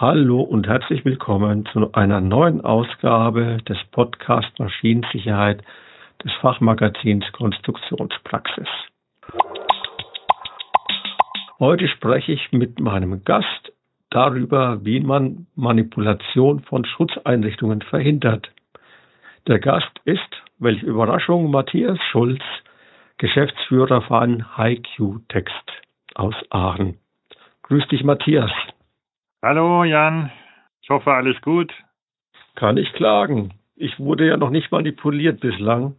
Hallo und herzlich willkommen zu einer neuen Ausgabe des Podcast Maschinensicherheit des Fachmagazins Konstruktionspraxis. Heute spreche ich mit meinem Gast darüber, wie man Manipulation von Schutzeinrichtungen verhindert. Der Gast ist, welche Überraschung, Matthias Schulz, Geschäftsführer von HiQ Text aus Aachen. Grüß dich, Matthias. Hallo, Jan. Ich hoffe, alles gut. Kann ich klagen. Ich wurde ja noch nicht manipuliert bislang.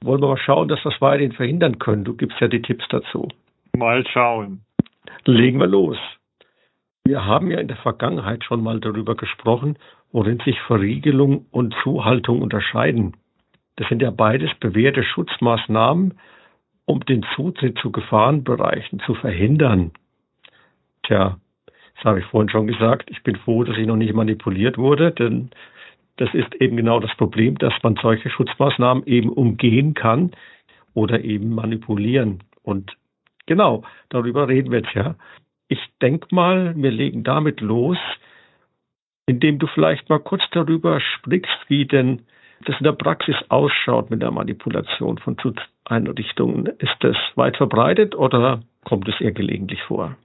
Wollen wir mal schauen, dass wir es weiterhin verhindern können. Du gibst ja die Tipps dazu. Mal schauen. Legen wir los. Wir haben ja in der Vergangenheit schon mal darüber gesprochen, worin sich Verriegelung und Zuhaltung unterscheiden. Das sind ja beides bewährte Schutzmaßnahmen, um den Zutritt zu Gefahrenbereichen zu verhindern. Tja, das habe ich vorhin schon gesagt. Ich bin froh, dass ich noch nicht manipuliert wurde, denn das ist eben genau das Problem, dass man solche Schutzmaßnahmen eben umgehen kann oder eben manipulieren. Und genau, darüber reden wir jetzt ja. Ich denke mal, wir legen damit los, indem du vielleicht mal kurz darüber sprichst, wie denn das in der Praxis ausschaut mit der Manipulation von Schutzeinrichtungen. Ist das weit verbreitet oder kommt es eher gelegentlich vor?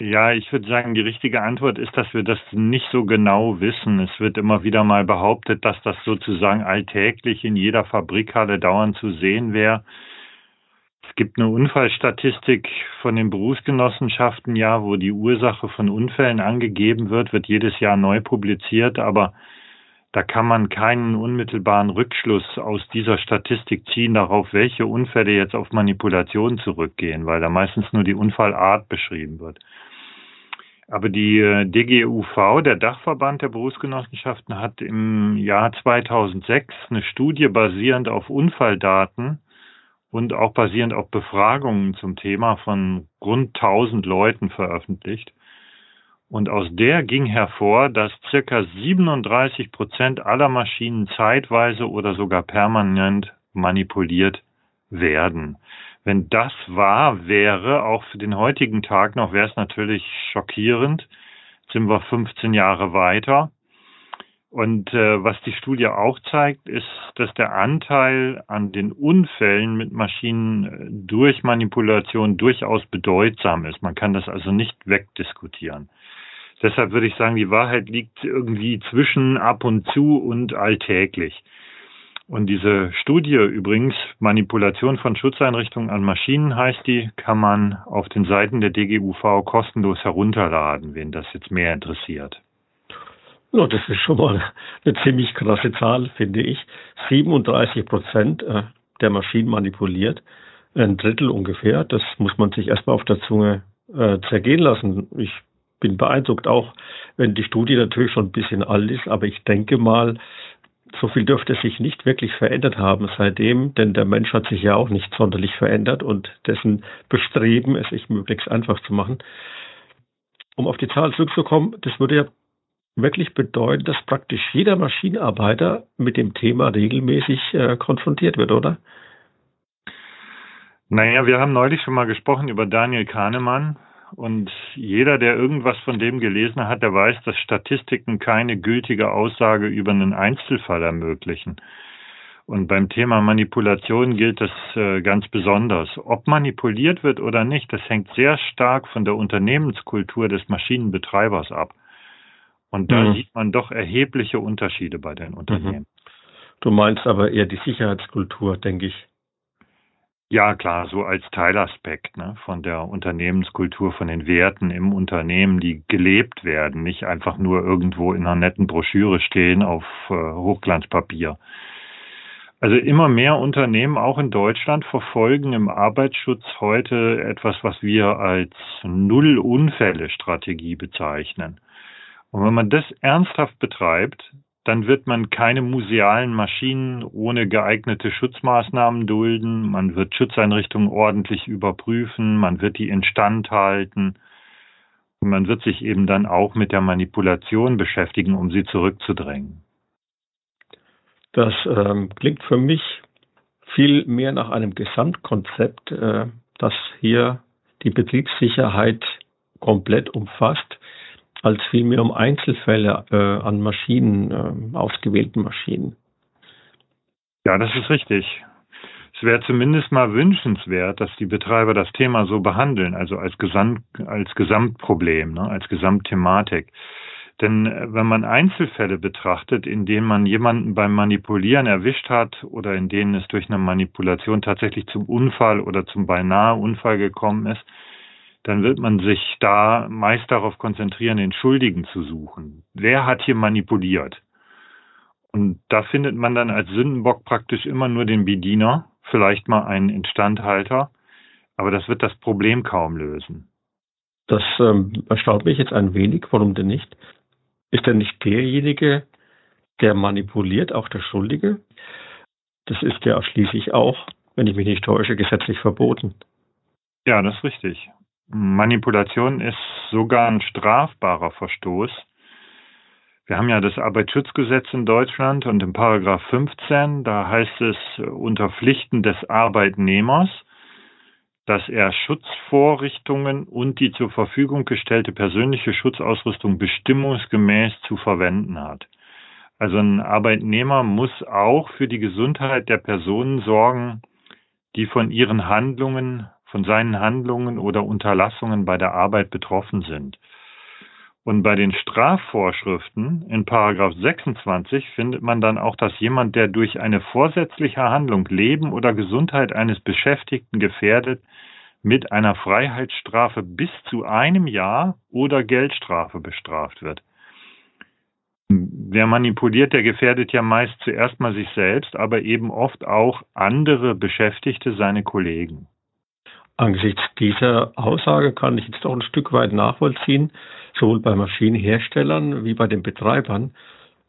Ja, ich würde sagen, die richtige Antwort ist, dass wir das nicht so genau wissen. Es wird immer wieder mal behauptet, dass das sozusagen alltäglich in jeder Fabrikhalle dauernd zu sehen wäre. Es gibt eine Unfallstatistik von den Berufsgenossenschaften, ja, wo die Ursache von Unfällen angegeben wird, wird jedes Jahr neu publiziert, aber da kann man keinen unmittelbaren Rückschluss aus dieser Statistik ziehen darauf, welche Unfälle jetzt auf Manipulation zurückgehen, weil da meistens nur die Unfallart beschrieben wird. Aber die äh, DGUV, der Dachverband der Berufsgenossenschaften, hat im Jahr 2006 eine Studie basierend auf Unfalldaten und auch basierend auf Befragungen zum Thema von rund 1000 Leuten veröffentlicht. Und aus der ging hervor, dass circa 37 Prozent aller Maschinen zeitweise oder sogar permanent manipuliert werden. Wenn das wahr wäre, auch für den heutigen Tag noch, wäre es natürlich schockierend. Jetzt sind wir 15 Jahre weiter. Und äh, was die Studie auch zeigt, ist, dass der Anteil an den Unfällen mit Maschinen äh, durch Manipulation durchaus bedeutsam ist. Man kann das also nicht wegdiskutieren. Deshalb würde ich sagen, die Wahrheit liegt irgendwie zwischen ab und zu und alltäglich. Und diese Studie übrigens, Manipulation von Schutzeinrichtungen an Maschinen heißt die, kann man auf den Seiten der DGUV kostenlos herunterladen, wen das jetzt mehr interessiert. Ja, das ist schon mal eine ziemlich krasse Zahl, finde ich. 37 Prozent äh, der Maschinen manipuliert, ein Drittel ungefähr. Das muss man sich erstmal auf der Zunge äh, zergehen lassen. Ich bin beeindruckt auch, wenn die Studie natürlich schon ein bisschen alt ist, aber ich denke mal, so viel dürfte sich nicht wirklich verändert haben seitdem, denn der Mensch hat sich ja auch nicht sonderlich verändert und dessen Bestreben, es sich möglichst einfach zu machen. Um auf die Zahl zurückzukommen, das würde ja wirklich bedeuten, dass praktisch jeder Maschinenarbeiter mit dem Thema regelmäßig äh, konfrontiert wird, oder? Naja, wir haben neulich schon mal gesprochen über Daniel Kahnemann, und jeder, der irgendwas von dem gelesen hat, der weiß, dass Statistiken keine gültige Aussage über einen Einzelfall ermöglichen. Und beim Thema Manipulation gilt das äh, ganz besonders. Ob manipuliert wird oder nicht, das hängt sehr stark von der Unternehmenskultur des Maschinenbetreibers ab. Und da mhm. sieht man doch erhebliche Unterschiede bei den Unternehmen. Mhm. Du meinst aber eher die Sicherheitskultur, denke ich. Ja, klar, so als Teilaspekt ne, von der Unternehmenskultur, von den Werten im Unternehmen, die gelebt werden, nicht einfach nur irgendwo in einer netten Broschüre stehen auf äh, Hochglanzpapier. Also immer mehr Unternehmen, auch in Deutschland, verfolgen im Arbeitsschutz heute etwas, was wir als Null-Unfälle-Strategie bezeichnen. Und wenn man das ernsthaft betreibt, dann wird man keine musealen Maschinen ohne geeignete Schutzmaßnahmen dulden. Man wird Schutzeinrichtungen ordentlich überprüfen. Man wird die instand halten. Und man wird sich eben dann auch mit der Manipulation beschäftigen, um sie zurückzudrängen. Das ähm, klingt für mich viel mehr nach einem Gesamtkonzept, äh, das hier die Betriebssicherheit komplett umfasst. Als vielmehr um Einzelfälle äh, an Maschinen, äh, ausgewählten Maschinen. Ja, das ist richtig. Es wäre zumindest mal wünschenswert, dass die Betreiber das Thema so behandeln, also als, Gesamt, als Gesamtproblem, ne, als Gesamtthematik. Denn äh, wenn man Einzelfälle betrachtet, in denen man jemanden beim Manipulieren erwischt hat oder in denen es durch eine Manipulation tatsächlich zum Unfall oder zum beinahe Unfall gekommen ist, dann wird man sich da meist darauf konzentrieren, den Schuldigen zu suchen. Wer hat hier manipuliert? Und da findet man dann als Sündenbock praktisch immer nur den Bediener, vielleicht mal einen Instandhalter, aber das wird das Problem kaum lösen. Das ähm, erstaunt mich jetzt ein wenig, warum denn nicht? Ist denn nicht derjenige, der manipuliert, auch der Schuldige? Das ist ja schließlich auch, wenn ich mich nicht täusche, gesetzlich verboten. Ja, das ist richtig. Manipulation ist sogar ein strafbarer Verstoß. Wir haben ja das Arbeitsschutzgesetz in Deutschland und im Paragraph 15, da heißt es unter Pflichten des Arbeitnehmers, dass er Schutzvorrichtungen und die zur Verfügung gestellte persönliche Schutzausrüstung bestimmungsgemäß zu verwenden hat. Also ein Arbeitnehmer muss auch für die Gesundheit der Personen sorgen, die von ihren Handlungen, von seinen Handlungen oder Unterlassungen bei der Arbeit betroffen sind. Und bei den Strafvorschriften in Paragraph 26 findet man dann auch, dass jemand, der durch eine vorsätzliche Handlung Leben oder Gesundheit eines Beschäftigten gefährdet, mit einer Freiheitsstrafe bis zu einem Jahr oder Geldstrafe bestraft wird. Wer manipuliert, der gefährdet ja meist zuerst mal sich selbst, aber eben oft auch andere Beschäftigte, seine Kollegen. Angesichts dieser Aussage kann ich jetzt doch ein Stück weit nachvollziehen, sowohl bei Maschinenherstellern wie bei den Betreibern,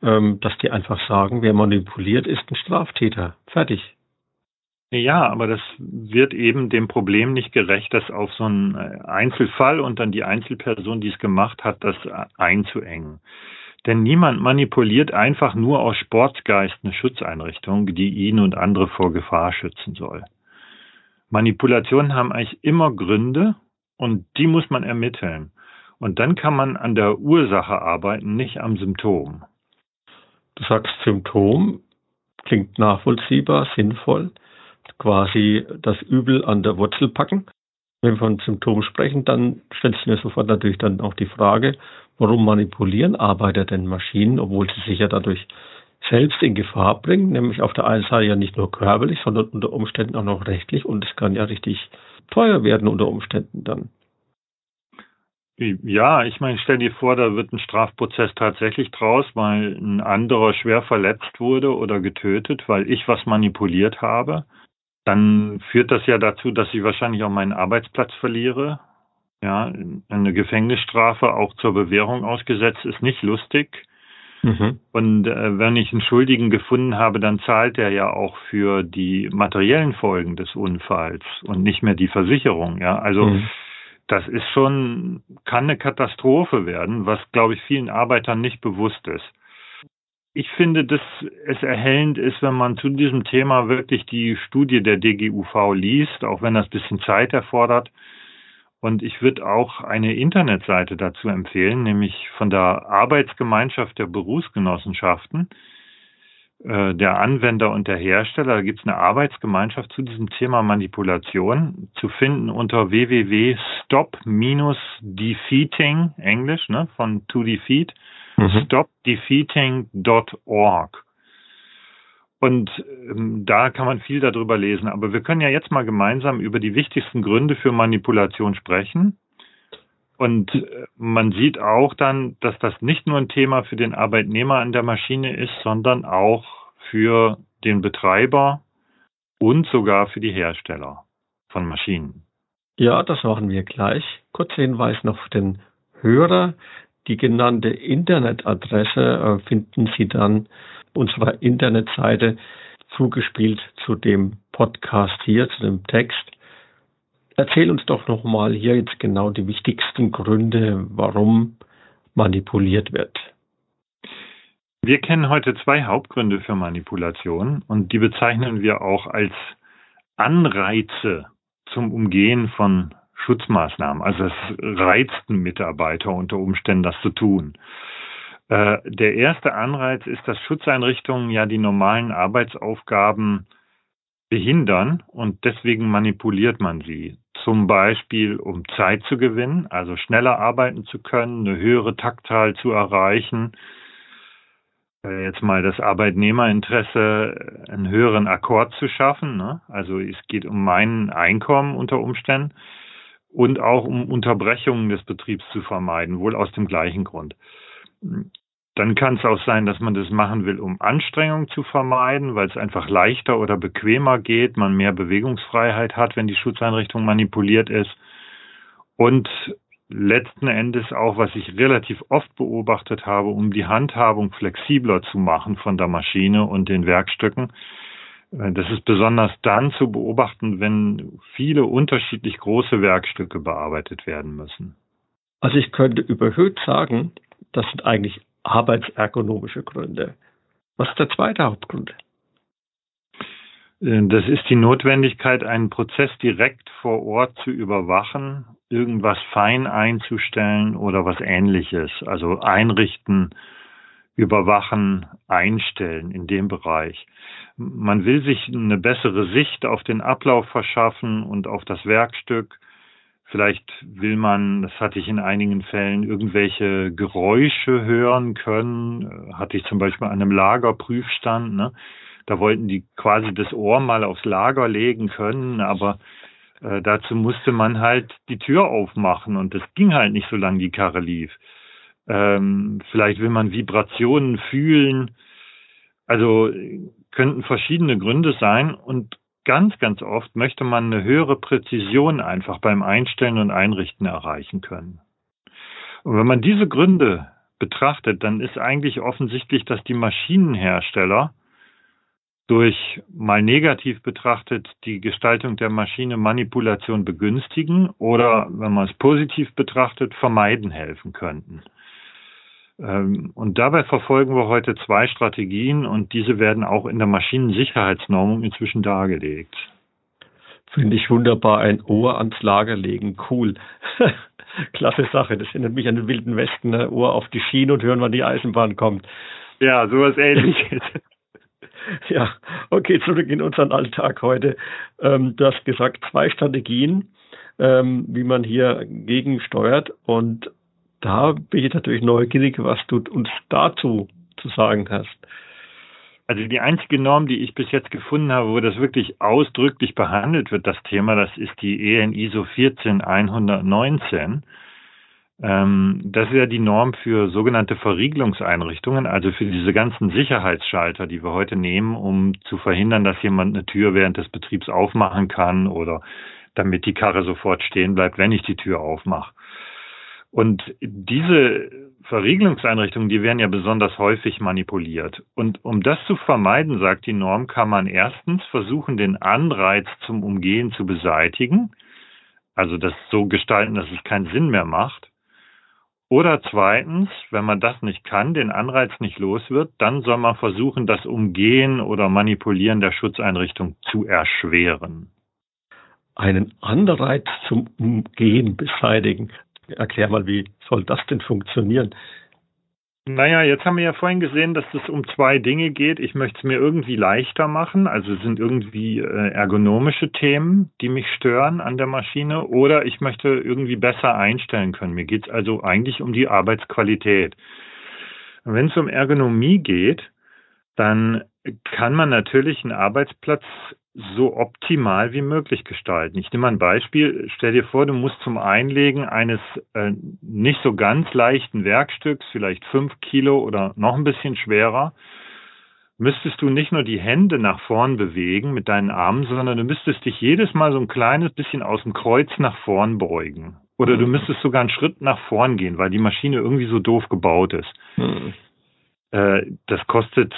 ähm, dass die einfach sagen, wer manipuliert, ist ein Straftäter. Fertig. Ja, aber das wird eben dem Problem nicht gerecht, das auf so einen äh, Einzelfall und dann die Einzelperson, die es gemacht hat, das äh, einzuengen. Denn niemand manipuliert einfach nur aus Sportsgeist eine Schutzeinrichtung, die ihn und andere vor Gefahr schützen soll. Manipulationen haben eigentlich immer Gründe und die muss man ermitteln. Und dann kann man an der Ursache arbeiten, nicht am Symptom. Du sagst Symptom, klingt nachvollziehbar, sinnvoll, quasi das Übel an der Wurzel packen. Wenn wir von Symptomen sprechen, dann stellt sich mir sofort natürlich dann auch die Frage, warum manipulieren Arbeiter denn Maschinen, obwohl sie sich ja dadurch selbst in Gefahr bringen, nämlich auf der einen Seite ja nicht nur körperlich, sondern unter Umständen auch noch rechtlich und es kann ja richtig teuer werden unter Umständen dann. Ja, ich meine, stell dir vor, da wird ein Strafprozess tatsächlich draus, weil ein anderer schwer verletzt wurde oder getötet, weil ich was manipuliert habe. Dann führt das ja dazu, dass ich wahrscheinlich auch meinen Arbeitsplatz verliere. Ja, eine Gefängnisstrafe auch zur Bewährung ausgesetzt ist nicht lustig. Mhm. Und äh, wenn ich einen Schuldigen gefunden habe, dann zahlt er ja auch für die materiellen Folgen des Unfalls und nicht mehr die Versicherung. Ja, also mhm. das ist schon, kann eine Katastrophe werden, was glaube ich vielen Arbeitern nicht bewusst ist. Ich finde, dass es erhellend ist, wenn man zu diesem Thema wirklich die Studie der DGUV liest, auch wenn das ein bisschen Zeit erfordert. Und ich würde auch eine Internetseite dazu empfehlen, nämlich von der Arbeitsgemeinschaft der Berufsgenossenschaften, äh, der Anwender und der Hersteller. Da gibt es eine Arbeitsgemeinschaft zu diesem Thema Manipulation zu finden unter www.stop-defeating, Englisch, ne, von to defeat, mhm. stopdefeating.org. Und ähm, da kann man viel darüber lesen. Aber wir können ja jetzt mal gemeinsam über die wichtigsten Gründe für Manipulation sprechen. Und äh, man sieht auch dann, dass das nicht nur ein Thema für den Arbeitnehmer an der Maschine ist, sondern auch für den Betreiber und sogar für die Hersteller von Maschinen. Ja, das machen wir gleich. Kurzer Hinweis noch für den Hörer. Die genannte Internetadresse äh, finden Sie dann unserer Internetseite zugespielt zu dem Podcast hier, zu dem Text. Erzähl uns doch nochmal hier jetzt genau die wichtigsten Gründe, warum manipuliert wird. Wir kennen heute zwei Hauptgründe für Manipulation und die bezeichnen wir auch als Anreize zum Umgehen von Schutzmaßnahmen. Also es reizt einen Mitarbeiter unter Umständen, das zu tun. Äh, der erste Anreiz ist, dass Schutzeinrichtungen ja die normalen Arbeitsaufgaben behindern und deswegen manipuliert man sie. Zum Beispiel, um Zeit zu gewinnen, also schneller arbeiten zu können, eine höhere Taktzahl zu erreichen, äh, jetzt mal das Arbeitnehmerinteresse, einen höheren Akkord zu schaffen. Ne? Also es geht um mein Einkommen unter Umständen und auch um Unterbrechungen des Betriebs zu vermeiden, wohl aus dem gleichen Grund. Dann kann es auch sein, dass man das machen will, um Anstrengung zu vermeiden, weil es einfach leichter oder bequemer geht, man mehr Bewegungsfreiheit hat, wenn die Schutzeinrichtung manipuliert ist. Und letzten Endes auch, was ich relativ oft beobachtet habe, um die Handhabung flexibler zu machen von der Maschine und den Werkstücken. Äh, das ist besonders dann zu beobachten, wenn viele unterschiedlich große Werkstücke bearbeitet werden müssen. Also ich könnte überhöht sagen, das sind eigentlich arbeitsergonomische Gründe. Was ist der zweite Hauptgrund? Äh, das ist die Notwendigkeit, einen Prozess direkt vor Ort zu überwachen, irgendwas fein einzustellen oder was ähnliches. Also einrichten, überwachen, einstellen in dem Bereich. Man will sich eine bessere Sicht auf den Ablauf verschaffen und auf das Werkstück. Vielleicht will man, das hatte ich in einigen Fällen, irgendwelche Geräusche hören können. Hatte ich zum Beispiel an einem Lagerprüfstand. Ne? Da wollten die quasi das Ohr mal aufs Lager legen können, aber äh, dazu musste man halt die Tür aufmachen und das ging halt nicht so lange die Karre lief. Ähm, vielleicht will man Vibrationen fühlen. Also könnten verschiedene Gründe sein und ganz, ganz oft möchte man eine höhere Präzision einfach beim Einstellen und Einrichten erreichen können. Und wenn man diese Gründe betrachtet, dann ist eigentlich offensichtlich, dass die Maschinenhersteller durch mal negativ betrachtet die Gestaltung der Maschine Manipulation begünstigen oder, wenn man es positiv betrachtet, vermeiden helfen könnten. Ähm, und dabei verfolgen wir heute zwei Strategien und diese werden auch in der Maschinensicherheitsnormung inzwischen dargelegt. Finde ich wunderbar, ein Ohr ans Lager legen, cool. Klasse Sache, das erinnert mich an den Wilden Westen, ne? Ohr auf die Schiene und hören, wann die Eisenbahn kommt. Ja, sowas ähnliches. Ja, okay, zurück in unseren Alltag heute. Ähm, du hast gesagt, zwei Strategien, ähm, wie man hier gegensteuert. Und da bin ich natürlich neugierig, was du uns dazu zu sagen hast. Also die einzige Norm, die ich bis jetzt gefunden habe, wo das wirklich ausdrücklich behandelt wird, das Thema, das ist die EN ISO 14119. Ähm, das ist ja die Norm für sogenannte Verriegelungseinrichtungen, also für diese ganzen Sicherheitsschalter, die wir heute nehmen, um zu verhindern, dass jemand eine Tür während des Betriebs aufmachen kann oder damit die Karre sofort stehen bleibt, wenn ich die Tür aufmache. Und diese Verriegelungseinrichtungen, die werden ja besonders häufig manipuliert. Und um das zu vermeiden, sagt die Norm, kann man erstens versuchen, den Anreiz zum Umgehen zu beseitigen, also das so gestalten, dass es keinen Sinn mehr macht. Oder zweitens, wenn man das nicht kann, den Anreiz nicht los wird, dann soll man versuchen, das Umgehen oder Manipulieren der Schutzeinrichtung zu erschweren. Einen Anreiz zum Umgehen beseitigen. Erklär mal, wie soll das denn funktionieren? Naja, jetzt haben wir ja vorhin gesehen, dass es um zwei Dinge geht. Ich möchte es mir irgendwie leichter machen, also es sind irgendwie äh, ergonomische Themen, die mich stören an der Maschine, oder ich möchte irgendwie besser einstellen können. Mir geht es also eigentlich um die Arbeitsqualität. Wenn es um Ergonomie geht, dann kann man natürlich einen Arbeitsplatz so optimal wie möglich gestalten. Ich nehme ein Beispiel. Stell dir vor, du musst zum Einlegen eines äh, nicht so ganz leichten Werkstücks, vielleicht fünf Kilo oder noch ein bisschen schwerer, müsstest du nicht nur die Hände nach vorn bewegen mit deinen Armen, sondern du müsstest dich jedes Mal so ein kleines bisschen aus dem Kreuz nach vorn beugen. Oder du mhm. müsstest sogar einen Schritt nach vorn gehen, weil die Maschine irgendwie so doof gebaut ist. Mhm. Äh, das kostet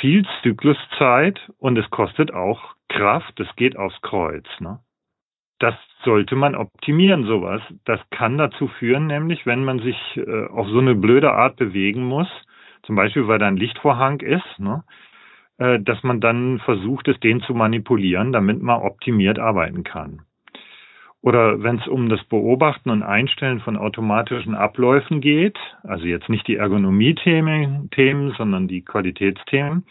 viel Zykluszeit und es kostet auch Kraft, es geht aufs Kreuz. Ne? Das sollte man optimieren, sowas. Das kann dazu führen, nämlich, wenn man sich äh, auf so eine blöde Art bewegen muss, zum Beispiel, weil da ein Lichtvorhang ist, ne? äh, dass man dann versucht, es den zu manipulieren, damit man optimiert arbeiten kann. Oder wenn es um das Beobachten und Einstellen von automatischen Abläufen geht, also jetzt nicht die Ergonomie-Themen, Themen, sondern die Qualitätsthemen,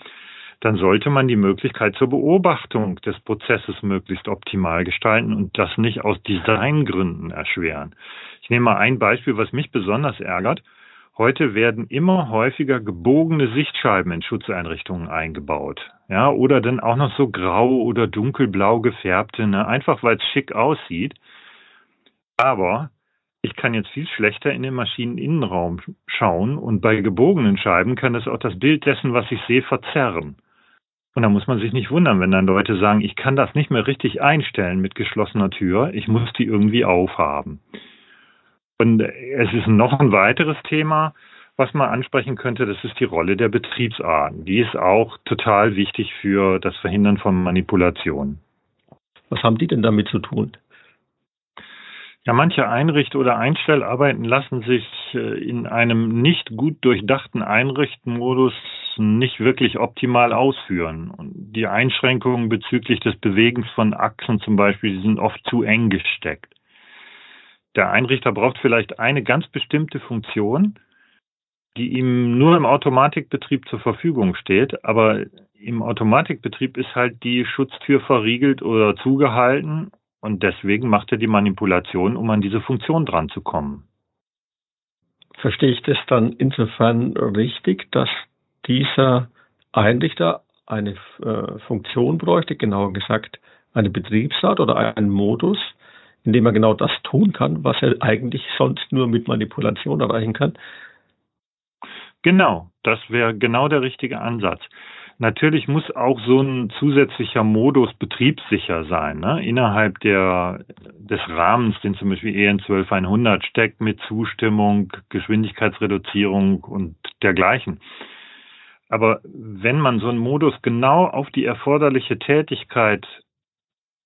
dann sollte man die Möglichkeit zur Beobachtung des Prozesses möglichst optimal gestalten und das nicht aus Designgründen erschweren. Ich nehme mal ein Beispiel, was mich besonders ärgert. Heute werden immer häufiger gebogene Sichtscheiben in Schutzeinrichtungen eingebaut. Ja, oder dann auch noch so grau oder dunkelblau gefärbte, ne? einfach weil es schick aussieht. Aber ich kann jetzt viel schlechter in den Maschineninnenraum schauen und bei gebogenen Scheiben kann das auch das Bild dessen, was ich sehe, verzerren. Und da muss man sich nicht wundern, wenn dann Leute sagen, ich kann das nicht mehr richtig einstellen mit geschlossener Tür, ich muss die irgendwie aufhaben. Und es ist noch ein weiteres Thema, was man ansprechen könnte, das ist die Rolle der Betriebsarten. Die ist auch total wichtig für das Verhindern von Manipulationen. Was haben die denn damit zu tun? Ja, manche Einricht- oder Einstellarbeiten lassen sich äh, in einem nicht gut durchdachten Einrichtmodus nicht wirklich optimal ausführen. Und die Einschränkungen bezüglich des Bewegens von Achsen zum Beispiel, die sind oft zu eng gesteckt. Der Einrichter braucht vielleicht eine ganz bestimmte Funktion, die ihm nur im Automatikbetrieb zur Verfügung steht, aber im Automatikbetrieb ist halt die Schutztür verriegelt oder zugehalten und deswegen macht er die Manipulation, um an diese Funktion dran zu kommen. Verstehe ich das dann insofern richtig, dass dieser Einrichter eine äh, Funktion bräuchte, genauer gesagt eine Betriebsart oder einen Modus, in dem er genau das tun kann, was er eigentlich sonst nur mit Manipulation erreichen kann? Genau, das wäre genau der richtige Ansatz. Natürlich muss auch so ein zusätzlicher Modus betriebssicher sein, ne? innerhalb der, des Rahmens, den zum Beispiel EN 12100 steckt, mit Zustimmung, Geschwindigkeitsreduzierung und dergleichen. Aber wenn man so einen Modus genau auf die erforderliche Tätigkeit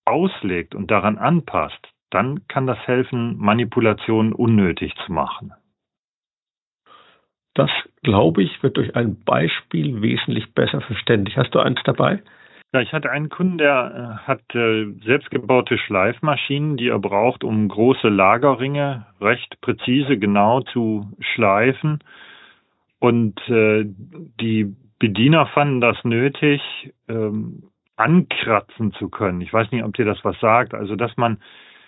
auslegt und daran anpasst, dann kann das helfen, Manipulationen unnötig zu machen. Das, glaube ich, wird durch ein Beispiel wesentlich besser verständlich. Hast du eins dabei? Ja, ich hatte einen Kunden, der äh, hat äh, selbstgebaute Schleifmaschinen, die er braucht, um große Lagerringe recht präzise genau zu schleifen. Und äh, die Bediener fanden das nötig, ähm, ankratzen zu können. Ich weiß nicht, ob dir das was sagt. Also, dass man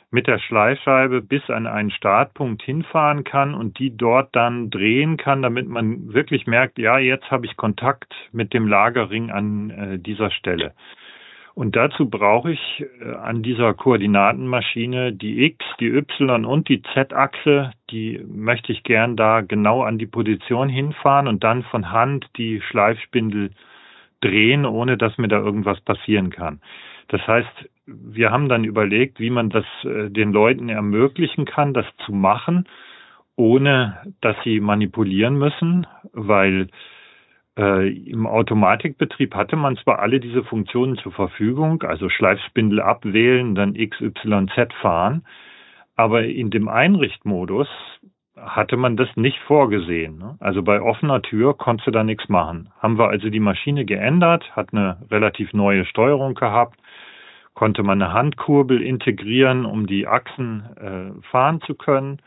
mit der Schleifscheibe bis an einen Startpunkt hinfahren kann und die dort dann drehen kann, damit man wirklich merkt, ja, jetzt habe ich Kontakt mit dem Lagerring an äh, dieser Stelle. Und dazu brauche ich äh, an dieser Koordinatenmaschine die X, die Y und die Z-Achse. Die möchte ich gern da genau an die Position hinfahren und dann von Hand die Schleifspindel drehen, ohne dass mir da irgendwas passieren kann. Das heißt, wir haben dann überlegt, wie man das äh, den Leuten ermöglichen kann, das zu machen, ohne dass sie manipulieren müssen, weil äh, im Automatikbetrieb hatte man zwar alle diese Funktionen zur Verfügung, also Schleifspindel abwählen, dann XYZ fahren, aber in dem Einrichtmodus hatte man das nicht vorgesehen. Ne? Also bei offener Tür konntest du da nichts machen. Haben wir also die Maschine geändert, hat eine relativ neue Steuerung gehabt, konnte man eine Handkurbel integrieren, um die Achsen äh, fahren zu können,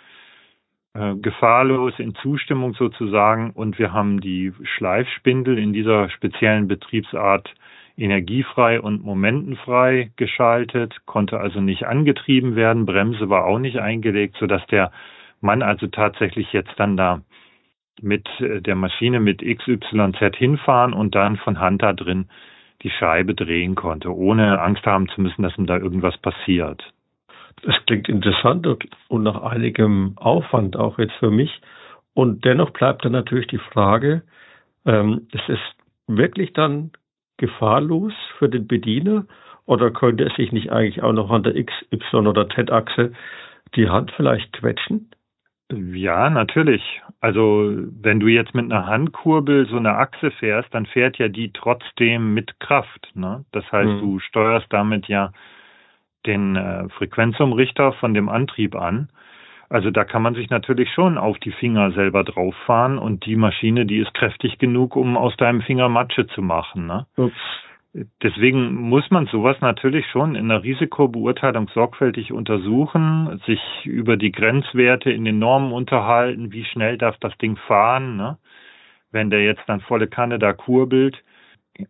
äh, gefahrlos in Zustimmung sozusagen. Und wir haben die Schleifspindel in dieser speziellen Betriebsart energiefrei und momentenfrei geschaltet, konnte also nicht angetrieben werden, Bremse war auch nicht eingelegt, sodass der Mann also tatsächlich jetzt dann da mit äh, der Maschine mit XYZ hinfahren und dann von Hand da drin die Scheibe drehen konnte, ohne Angst haben zu müssen, dass ihm da irgendwas passiert. Das klingt interessant und nach einigem Aufwand auch jetzt für mich. Und dennoch bleibt dann natürlich die Frage, ähm, ist es wirklich dann gefahrlos für den Bediener oder könnte es sich nicht eigentlich auch noch an der X, Y oder Z-Achse die Hand vielleicht quetschen? Ja, natürlich. Also wenn du jetzt mit einer Handkurbel so eine Achse fährst, dann fährt ja die trotzdem mit Kraft. Ne? Das heißt, mhm. du steuerst damit ja den äh, Frequenzumrichter von dem Antrieb an. Also da kann man sich natürlich schon auf die Finger selber drauf fahren und die Maschine, die ist kräftig genug, um aus deinem Finger Matsche zu machen. Ne? Ups. Deswegen muss man sowas natürlich schon in der Risikobeurteilung sorgfältig untersuchen, sich über die Grenzwerte in den Normen unterhalten, wie schnell darf das Ding fahren, ne? wenn der jetzt dann volle Kanne da kurbelt.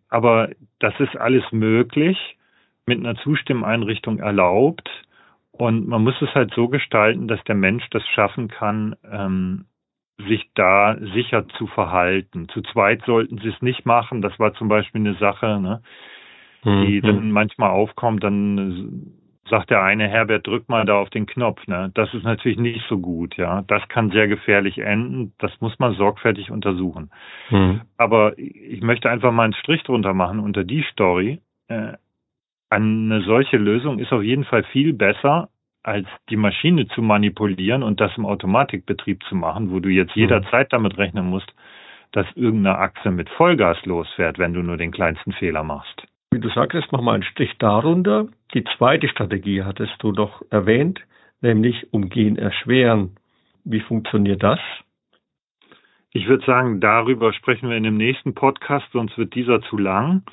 Aber das ist alles möglich, mit einer Zustimmeinrichtung erlaubt. Und man muss es halt so gestalten, dass der Mensch das schaffen kann, ähm, sich da sicher zu verhalten. Zu zweit sollten sie es nicht machen. Das war zum Beispiel eine Sache, ne, die mhm. dann manchmal aufkommt. Dann sagt der eine, Herbert, drück mal da auf den Knopf. Ne? Das ist natürlich nicht so gut. Ja, Das kann sehr gefährlich enden. Das muss man sorgfältig untersuchen. Mhm. Aber ich möchte einfach mal einen Strich drunter machen unter die Story. Äh, eine solche Lösung ist auf jeden Fall viel besser, als die Maschine zu manipulieren und das im Automatikbetrieb zu machen, wo du jetzt jederzeit damit rechnen musst, dass irgendeine Achse mit Vollgas losfährt, wenn du nur den kleinsten Fehler machst. Wie du sagtest, mach mal einen Stich darunter. Die zweite Strategie hattest du doch erwähnt, nämlich umgehen erschweren. Wie funktioniert das? Ich würde sagen, darüber sprechen wir in dem nächsten Podcast, sonst wird dieser zu lang.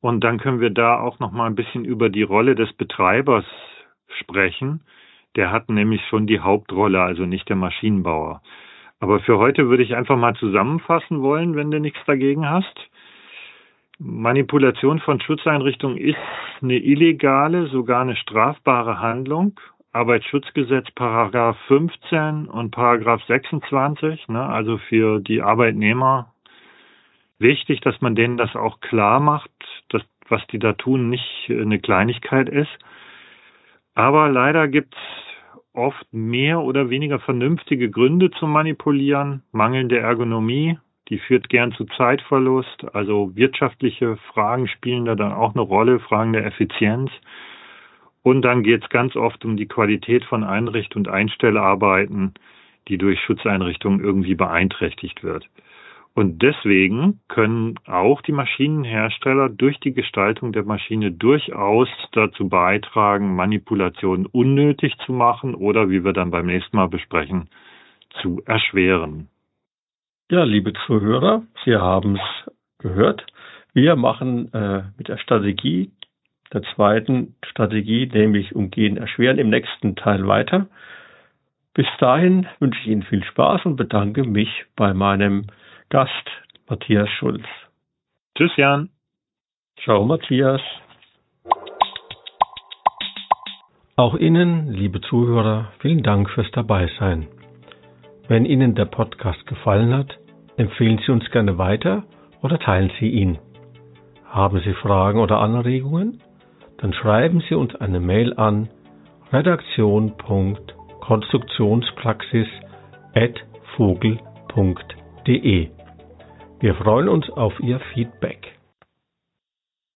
Und dann können wir da auch noch mal ein bisschen über die Rolle des Betreibers sprechen. Der hat nämlich schon die Hauptrolle, also nicht der Maschinenbauer. Aber für heute würde ich einfach mal zusammenfassen wollen, wenn du nichts dagegen hast. Manipulation von Schutzeinrichtungen ist eine illegale, sogar eine strafbare Handlung. Arbeitsschutzgesetz Paragraph 15 und Paragraph 26, ne, also für die Arbeitnehmer wichtig, dass man denen das auch klar macht, dass was die da tun nicht eine Kleinigkeit ist. Aber leider gibt es oft mehr oder weniger vernünftige Gründe zum Manipulieren, mangelnde Ergonomie, die führt gern zu Zeitverlust, also wirtschaftliche Fragen spielen da dann auch eine Rolle, Fragen der Effizienz. Und dann geht es ganz oft um die Qualität von Einricht- und Einstellarbeiten, die durch Schutzeinrichtungen irgendwie beeinträchtigt wird. Und deswegen können auch die Maschinenhersteller durch die Gestaltung der Maschine durchaus dazu beitragen, Manipulationen unnötig zu machen oder, wie wir dann beim nächsten Mal besprechen, zu erschweren. Ja, liebe Zuhörer, Sie haben es gehört. Wir machen äh, mit der Strategie, der zweiten Strategie, nämlich Umgehen erschweren, im nächsten Teil weiter. Bis dahin wünsche ich Ihnen viel Spaß und bedanke mich bei meinem Gast Matthias Schulz. Tschüss, Jan. Ciao, Matthias. Auch Ihnen, liebe Zuhörer, vielen Dank fürs Dabeisein. Wenn Ihnen der Podcast gefallen hat, empfehlen Sie uns gerne weiter oder teilen Sie ihn. Haben Sie Fragen oder Anregungen? Dann schreiben Sie uns eine Mail an redaktion.konstruktionspraxis.vogel.de. Wir freuen uns auf Ihr Feedback.